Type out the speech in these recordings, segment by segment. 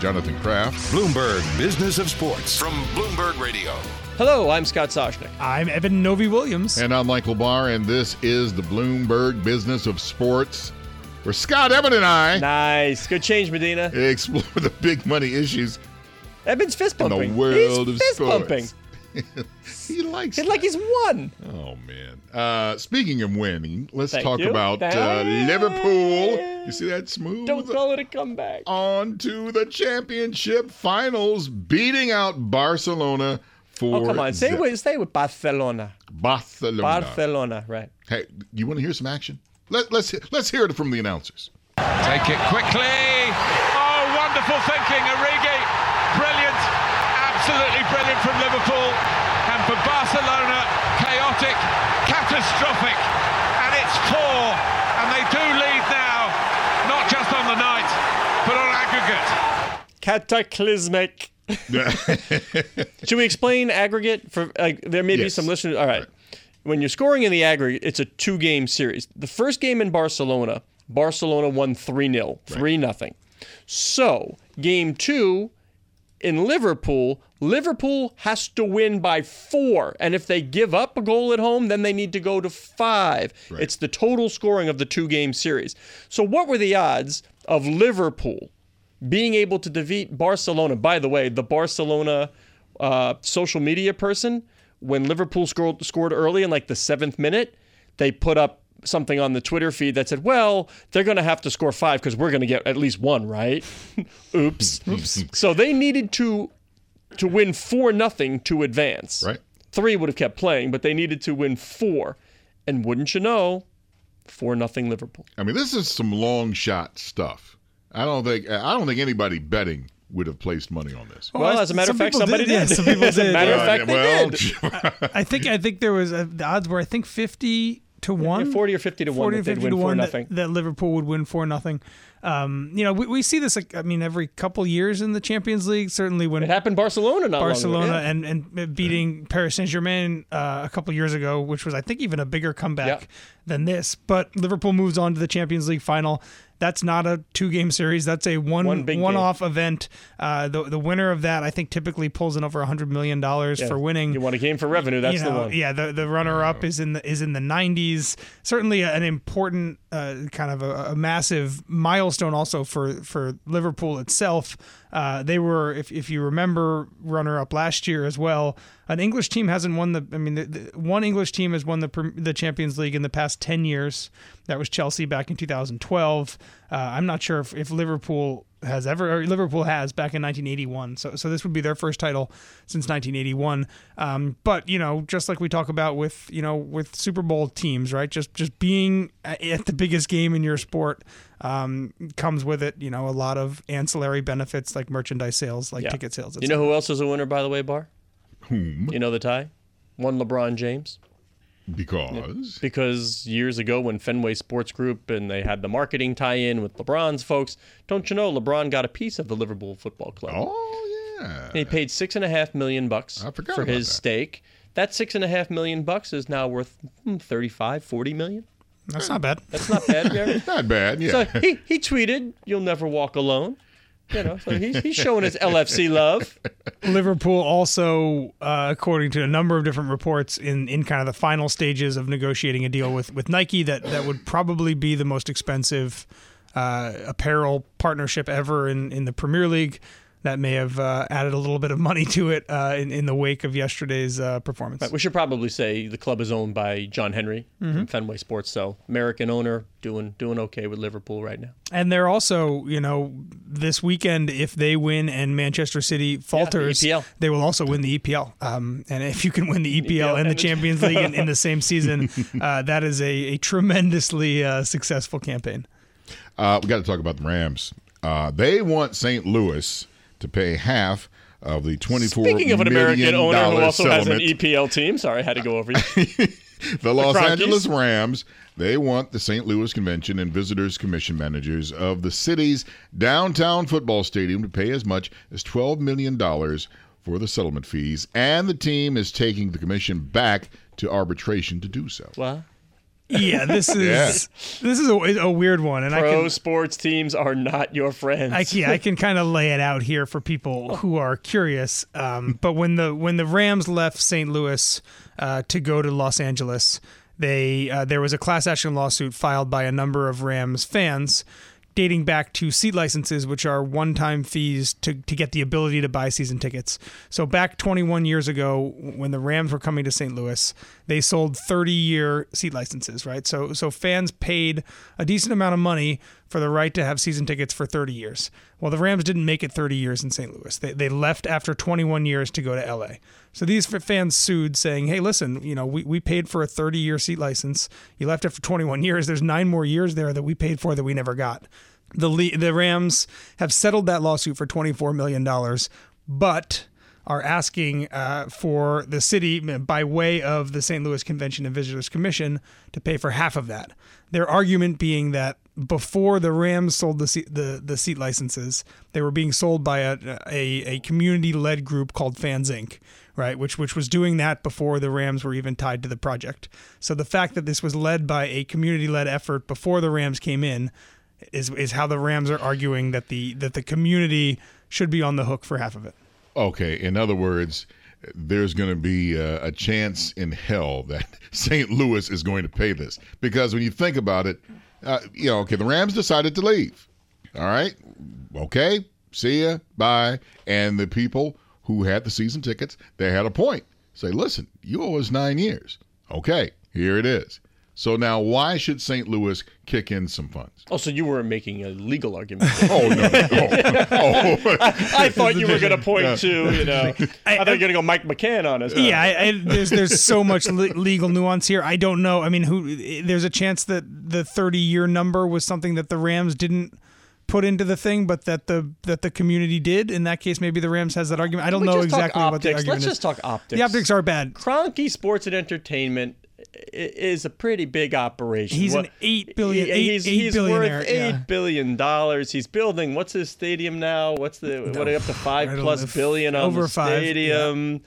Jonathan Kraft, Bloomberg Business of Sports from Bloomberg Radio. Hello, I'm Scott Soshnick. I'm Eben Novy-Williams. and I'm Michael Barr, and this is the Bloomberg Business of Sports, where Scott Eben and I Nice. Good change, Madena. explore the big money issues Eben's fist in pumping. the world He's of fist sports. pumping. he likes it. It's like he's won. Oh man! Uh, speaking of winning, let's Thank talk you. about uh, Liverpool. You see that smooth? Don't call it a comeback. on to the championship finals, beating out Barcelona for Oh, come on. Say zip. with, say with Barcelona. Barcelona. Barcelona, right. Hey, you want to hear some action? Let, let's let's hear it from the announcers. Take it quickly. Oh, wonderful thinking, Origi. Brilliant, absolutely brilliant from Liverpool. And for Barcelona, chaotic, catastrophic. And it's four. And they do lead now, not just on the night, but on aggregate. Cataclysmic. Should we explain aggregate for like there may be some listeners all right. When you're scoring in the aggregate, it's a two game series. The first game in Barcelona, Barcelona won 3-0, 3 nothing. So, game 2 in Liverpool, Liverpool has to win by 4, and if they give up a goal at home, then they need to go to 5. It's the total scoring of the two game series. So, what were the odds of Liverpool being able to defeat Barcelona. By the way, the Barcelona uh, social media person, when Liverpool scored, scored early in like the seventh minute, they put up something on the Twitter feed that said, "Well, they're going to have to score five because we're going to get at least one, right?" Oops. Oops. So they needed to to win four nothing to advance. Right. Three would have kept playing, but they needed to win four. And wouldn't you know, four nothing Liverpool. I mean, this is some long shot stuff. I don't think I don't think anybody betting would have placed money on this. Well, as a matter of fact, somebody did, yeah, some people as a did. matter of Uh, fact, they well, did. I think I think there was a, the odds were I think fifty to one, 40 or 50 to 1 40 that or 50 to one that, that Liverpool would win four nothing. Um, you know, we, we see this. like, I mean, every couple years in the Champions League. Certainly when It happened Barcelona not Barcelona long ago. Yeah. and, and beating Paris Saint Germain uh, a couple years ago, which was I think even a bigger comeback Yeah. than this. But Liverpool moves on to the Champions League final. That's not a two game series. That's a one One big one off event. Uh, the the winner of that I think typically pulls in over hundred million dollars Yeah. for winning You want a game for revenue, that's you know, the one. Yeah, the the runner up is in the is in the 90s. Certainly an important uh, kind of a, a massive milestone also for for Liverpool itself. Uh, they were, if, if you remember, runner up last year as well. An English team hasn't won the. I mean, the, the, one English team has won the the Champions League in the past ten years. That was Chelsea back in 2012. Uh, I'm not sure if, if Liverpool has ever or Liverpool has back in 1981. So so this would be their first title since 1981. Um, but you know, just like we talk about with you know with Super Bowl teams, right? Just just being at the biggest game in your sport um, comes with it. You know, a lot of ancillary benefits like merchandise sales, like Yeah. ticket sales. You know who else is a winner, by the way, Barr? Whom? You know the tie? One LeBron James. Because Because years ago, when Fenway Sports Group and they had the marketing tie in with LeBron's folks, don't you know LeBron got a piece of the Liverpool Football Club? oh yeah, And he paid six and a half million bucks for his that. stake. That six and a half million bucks is now worth hmm, 35, 40 million. That's not bad. That's not bad. Gary. not bad. Yeah, So he, he tweeted, "You'll never walk alone." You know, so he's, he's showing his LFC love. Liverpool also, uh, according to a number of different reports, in, in kind of the final stages of negotiating a deal with, with Nike that, that would probably be the most expensive uh, apparel partnership ever in, in the Premier League. That may have uh, added a little bit of money to it uh, in, in the wake of yesterday's uh, performance. We should probably say the club is owned by John Henry from Fenway Sports, so American owner doing doing okay with Liverpool right now. And they're also, you know, this weekend, if they win and Manchester City falters, EPL. they will also win the EPL. Um, and if you can win the EPL, EPL and the and the- Champions League in, in the same season, uh, that is a, a tremendously uh, successful campaign. uh, we got to talk about the Rams. Uh, they want St. Louis to pay half of the twenty-four Speaking of an American owner who also has an settlement. EPL team, sorry, I had to go over you. the Los Kroenkes. Angeles Rams, they want the St. Louis Convention and Visitors Commission managers of the city's downtown football stadium to pay as much as $12 million for the settlement fees, and the team is taking the commission back to arbitration to do so. What? Yeah, this is Yeah. this is a, a weird one, and I Pro can sports teams are not your friends. I, yeah, I can kind of lay it out here for people who are curious. Um, but when the when the Rams left St. Louis uh, to go to Los Angeles, they uh, there was a class action lawsuit filed by a number of Rams fans. Dating back to seat licenses, which are one time fees to, to get the ability to buy season tickets. So, back 21 years ago, when the Rams were coming to St. Louis, they sold 30 year seat licenses, right? So, so fans paid a decent amount of money for the right to have season tickets for 30 years. Well, the Rams didn't make it 30 years in St. Louis. They, they left after 21 years to go to LA. So these fans sued saying, hey, listen, you know, we, we paid for a 30 year seat license. You left after 21 years. There's nine more years there that we paid for that we never got. The, the Rams have settled that lawsuit for $24 million, but are asking uh, for the city, by way of the St. Louis Convention and Visitors Commission, to pay for half of that. Their argument being that before the Rams sold the seat, the, the seat licenses, they were being sold by a, a, a community-led group called Fans Inc., right? Which which was doing that before the Rams were even tied to the project. So the fact that this was led by a community-led effort before the Rams came in is is how the Rams are arguing that the that the community should be on the hook for half of it. Okay, in other words, there's going to be a, a chance in hell that St. Louis is going to pay this because when you think about it, uh, you know, okay, the Rams decided to leave. All right, okay, see ya, bye. And the people who had the season tickets, they had a point. Say, listen, you owe us nine years. Okay, here it is. So now, why should St. Louis kick in some funds? Oh, so you were making a legal argument. Oh no! Oh, oh. I thought you were going to point to, you know, I, thought you were going to go Mike McCann on us. Yeah, I, I, there's there's so much le- legal nuance here. I don't know. I mean, who? There's a chance that the 30 year number was something that the Rams didn't put into the thing, but that the that the community did. In that case, maybe the Rams has that argument. I don't We know exactly what the optics. argument Let's is. just talk optics. the optics are bad. Kroenke Sports and Entertainment i- is a pretty big operation. He's an eight billion- he- eight- he's, eight he's billionaire, worth yeah. eight billion dollars. He's building what's his stadium now? What's the what up to five I don't plus f- billion on over the five, yeah. stadium?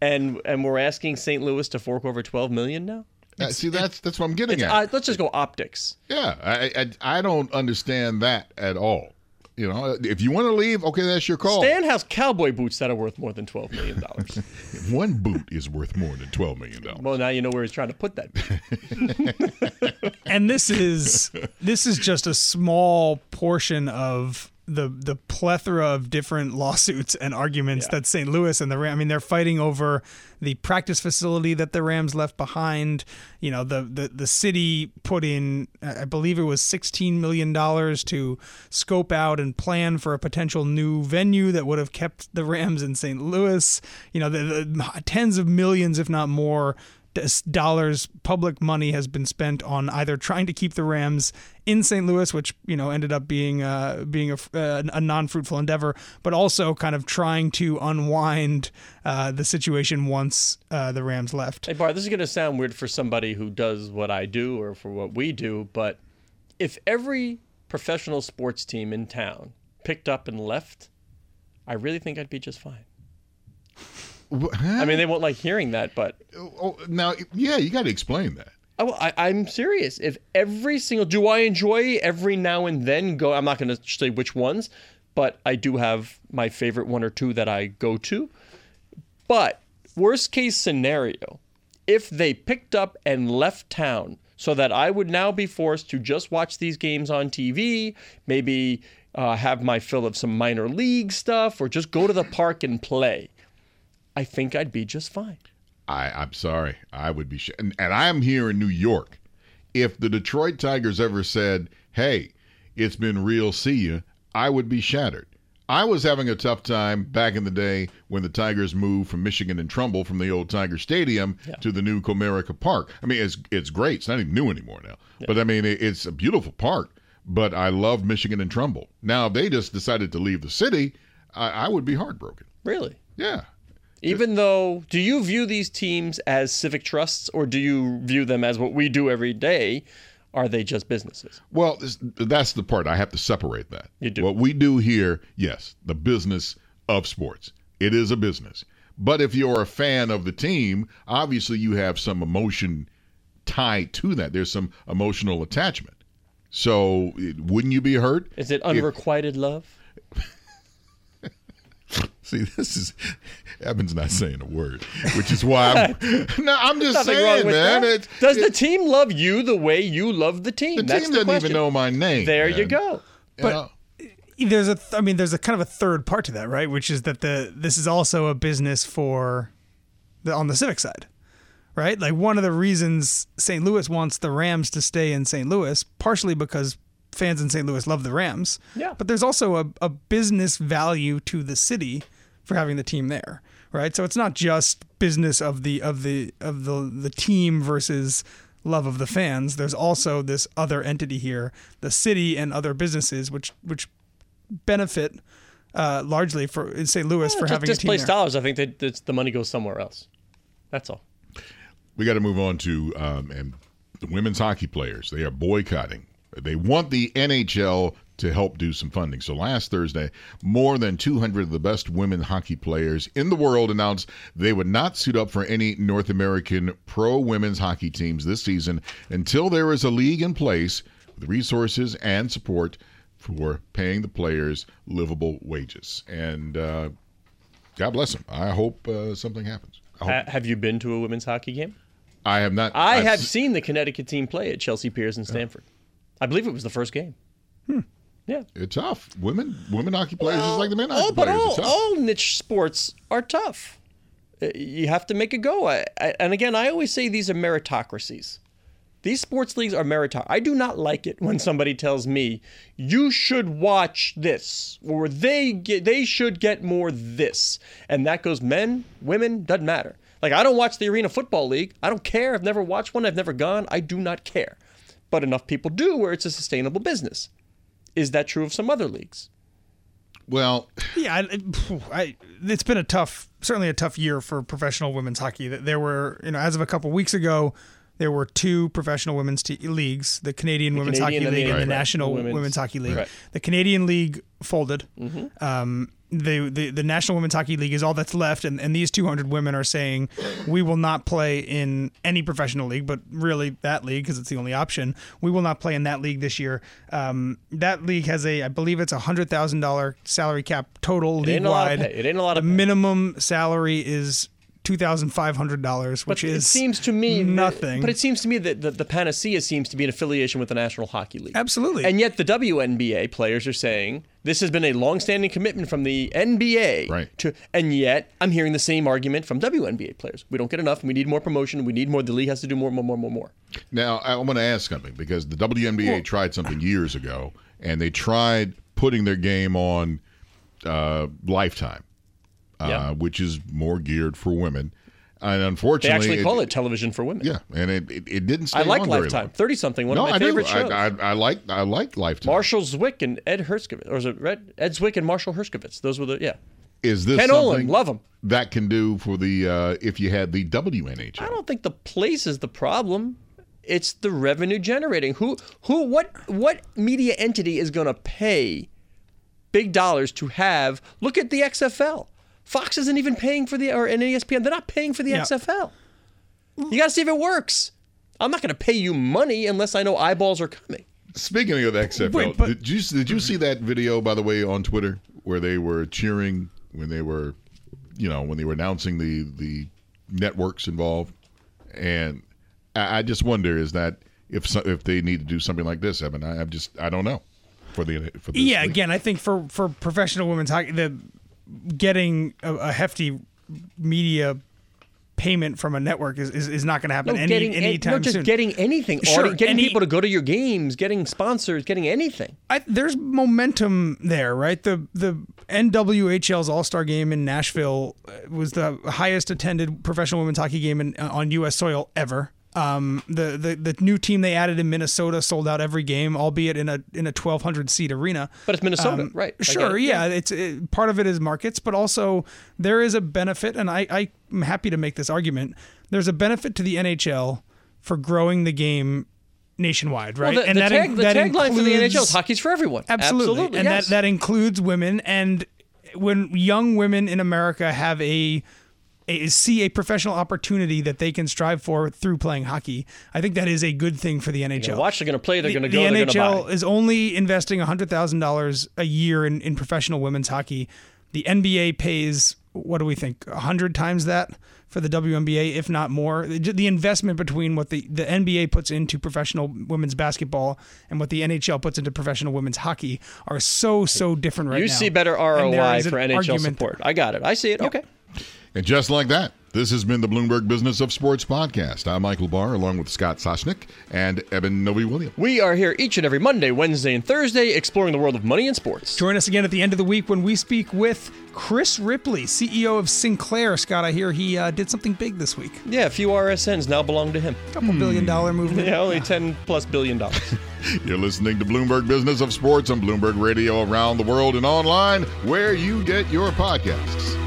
And and we're asking St. Louis to fork over twelve million now. Uh, see, that's that's what I'm getting at. Uh, let's just go optics. Yeah, I, I I don't understand that at all. You know, if you want to leave, okay, that's your call. Stan has cowboy boots that are worth more than twelve million dollars. One boot is worth more than twelve million dollars. well, now you know where he's trying to put that. and this is this is just a small portion of the the plethora of different lawsuits and arguments that St. Louis and the Ram I mean they're fighting over the practice facility that the Rams left behind you know the the, the city put in I believe it was 16 million dollars to scope out and plan for a potential new venue that would have kept the Rams in St. Louis you know the, the tens of millions if not more dollars public money has been spent on either trying to keep the Rams in St. Louis, which you know ended up being uh, being a, uh, a non-fruitful endeavor, but also kind of trying to unwind uh, the situation once uh, the Rams left. Hey, Barr, this is going to sound weird for somebody who does what I do or for what we do, but if every professional sports team in town picked up and left, I really think I'd be just fine. I mean, they won't like hearing that, but Oh, now, yeah, you got to explain that. I, I, I'm serious. If every single, do I enjoy every now and then go? I'm not going to say which ones, but I do have my favorite one or two that I go to. But worst case scenario, if they picked up and left town so that I would now be forced to just watch these games on TV, maybe uh, have my fill of some minor league stuff, or just go to the park and play, I think I'd be just fine. I, I'm sorry. I would be, sh- and, and I'm here in New York. If the Detroit Tigers ever said, "Hey, it's been real, see you," I would be shattered. I was having a tough time back in the day when the Tigers moved from Michigan and Trumbull from the old Tiger Stadium to the new Comerica Park. I mean, it's it's great. It's not even new anymore now. But I mean, it, it's a beautiful park. But I love Michigan and Trumbull. Now, if they just decided to leave the city, I, I would be heartbroken. Really? Yeah. Even though, do you view these teams as civic trusts or do you view them as what we do every day? Are they just businesses? Well, that's the part I have to separate that. You do. What we do here, yes, the business of sports. It is a business. But if you're a fan of the team, obviously you have some emotion tied to that. There's some emotional attachment. So wouldn't you be hurt? Is it if- unrequited love? See, this is Eben's not saying a word, which is why I'm. no, I'm just saying, man. It, Does the team love you the way you love the team? the That's team the doesn't question. even know my name? There you man. go. You know? there's a th- I mean there's a kind of a third part to that, right? Which is that the this is also a business for the on the civic side. Right? Like one of the reasons St. Louis wants the Rams to stay in St. Louis partially because fans in St. Louis love the Rams. Yeah. But there's also a, a business value to the city for having the team there. Right? So it's not just business of the of the of the the team versus love of the fans. There's also this other entity here, the city and other businesses which which benefit uh, largely for in St. Louis for Just having a team displaced dollars. I think that that's- the money goes somewhere else. That's all. we got to move on to um, and the women's hockey players. They are boycotting. They want the NHL to help do some funding. So last Thursday, more than 200 of the best women hockey players in the world announced they would not suit up for any North American pro women's hockey teams this season until there is a league in place with resources and support for paying the players livable wages. And uh, God bless them. I hope uh, something happens. I, hope. Ha- have you been to a women's hockey game? I have not. I I've have s- seen the Connecticut team play at Chelsea Piers in Stamford. I believe it was the first game. Yeah. It's tough. Women women hockey players is like the men Oh, hockey but players. all, all niche sports are tough. Uh, You have to make a go. I, I, and again, I always say these are meritocracies. These sports leagues are meritocracy. I do not like it when somebody tells me you should watch this or they get, they should get more this, and that goes men, women, doesn't matter. Like I don't watch the Arena Football League. I don't care. I've never watched one. I've never gone. I do not care. But enough people do where it's a sustainable business. Is that true of some other leagues? Well, Yeah, I, I, it's been a tough, certainly a tough year for professional women's hockey. That There were, you know, as of a couple weeks ago, there were two professional women's te- leagues: the Canadian Women's Canadian Hockey and the League and the National Women's- Women's, Hockey League. Right. Mm-hmm. The Canadian League folded. Um, the, the the National Women's Hockey League is all that's left, and, and these 200 women are saying we will not play in any professional league, but really that league because it's the only option. We will not play in that league this year. Um, that league has a, I believe it's a hundred thousand dollar salary cap total league ain't a lot of wide. It ain't a lot The of pay. minimum salary is two thousand five hundred dollars, which But is it seems to me that- nothing. but it seems to me that the, the panacea seems to be an affiliation with the National Hockey League. Absolutely. And yet the WNBA players are saying this has been a long-standing commitment from the NBA. Right. To and yet I'm hearing the same argument from WNBA players. We don't get enough. We need more promotion. We need more. The league has to do more, more, more, more, more. now I want to ask something because the WNBA tried something years ago, and they tried putting their game on uh, Lifetime, uh, which is more geared for women. And unfortunately, They actually call it television for women. Yeah, and it, it, it didn't stay I like Lifetime. Thirty something. One No, of my I do. favorite shows. I, I, I like I like Lifetime. Marshall Zwick and Ed Herskovitz, or is it Red, Ed Zwick and Marshall Herskovitz? Those were the yeah. is this Ken Olin, love him. that can do for the uh, if you had the WNHL? I don't think the place is the problem. It's the revenue generating. Who who what what media entity is going to pay big dollars to have look at the XFL. Fox isn't even paying for the or an ESPN. They're not paying for the Yeah. XFL. You got to see if it works. I'm not going to pay you money unless I know eyeballs are coming. Speaking of the XFL, Wait, but- did you did you see that video by the way on Twitter where they were cheering when they were, you know, when they were announcing the the networks involved, and I, I just wonder is that if so, if they need to do something like this, Eben, I, I'm just I don't know for the for this yeah, league. again, I think for for professional women's hockey, the getting a, a hefty media payment from a network is, is, is not going to happen any getting anytime no, just soon. getting anything. Sure, getting any- people to go to your games, getting sponsors, getting anything. I, there's momentum there, right? The the NWHL's All Star Game in Nashville uh, was the highest attended professional women's hockey game in, on U.S. soil ever. Um, the, the the new team they added in Minnesota sold out every game, albeit in a in a 1,200 seat arena. But it's Minnesota, right? Sure, it. yeah. It's it, part of it is markets, but also there is a benefit, and I I'm happy to make this argument. There's a benefit to the NHL for growing the game nationwide, right? Well, the, and the, that tag, in- that tagline for the NHL is includes- hockey's for everyone. Absolutely, and yes. that that includes women. And when young women in America have a, see a professional opportunity that they can strive for through playing hockey, I think that is a good thing for the NHL. They're watch, they're going to play, they're The- going to go, the they're going to NHL is only investing hundred thousand dollars a year in, in professional women's hockey. The NBA pays what do we think hundred times that for the WNBA, if not more. The investment between what the, the NBA puts into professional women's basketball and what the NHL puts into professional women's hockey are so so different right You now. see better there ROI an for NHL support. I got it. I see it. Okay. And just like that, this has been the Bloomberg Business of Sports podcast. I'm Michael Barr, along with Scott Soshnick and Eben Novy-Williams. We are here each and every Monday, Wednesday, and Thursday exploring the world of money and sports. Join us again at the end of the week when we speak with Chris Ripley, CEO of Sinclair. Scott, I hear he uh, did something big this week. Yeah, a few RSNs now belong to him. A couple billion dollar movement. Yeah, only 10 plus billion dollars. You're listening to Bloomberg Business of Sports on Bloomberg Radio around the world and online, where you get your podcasts.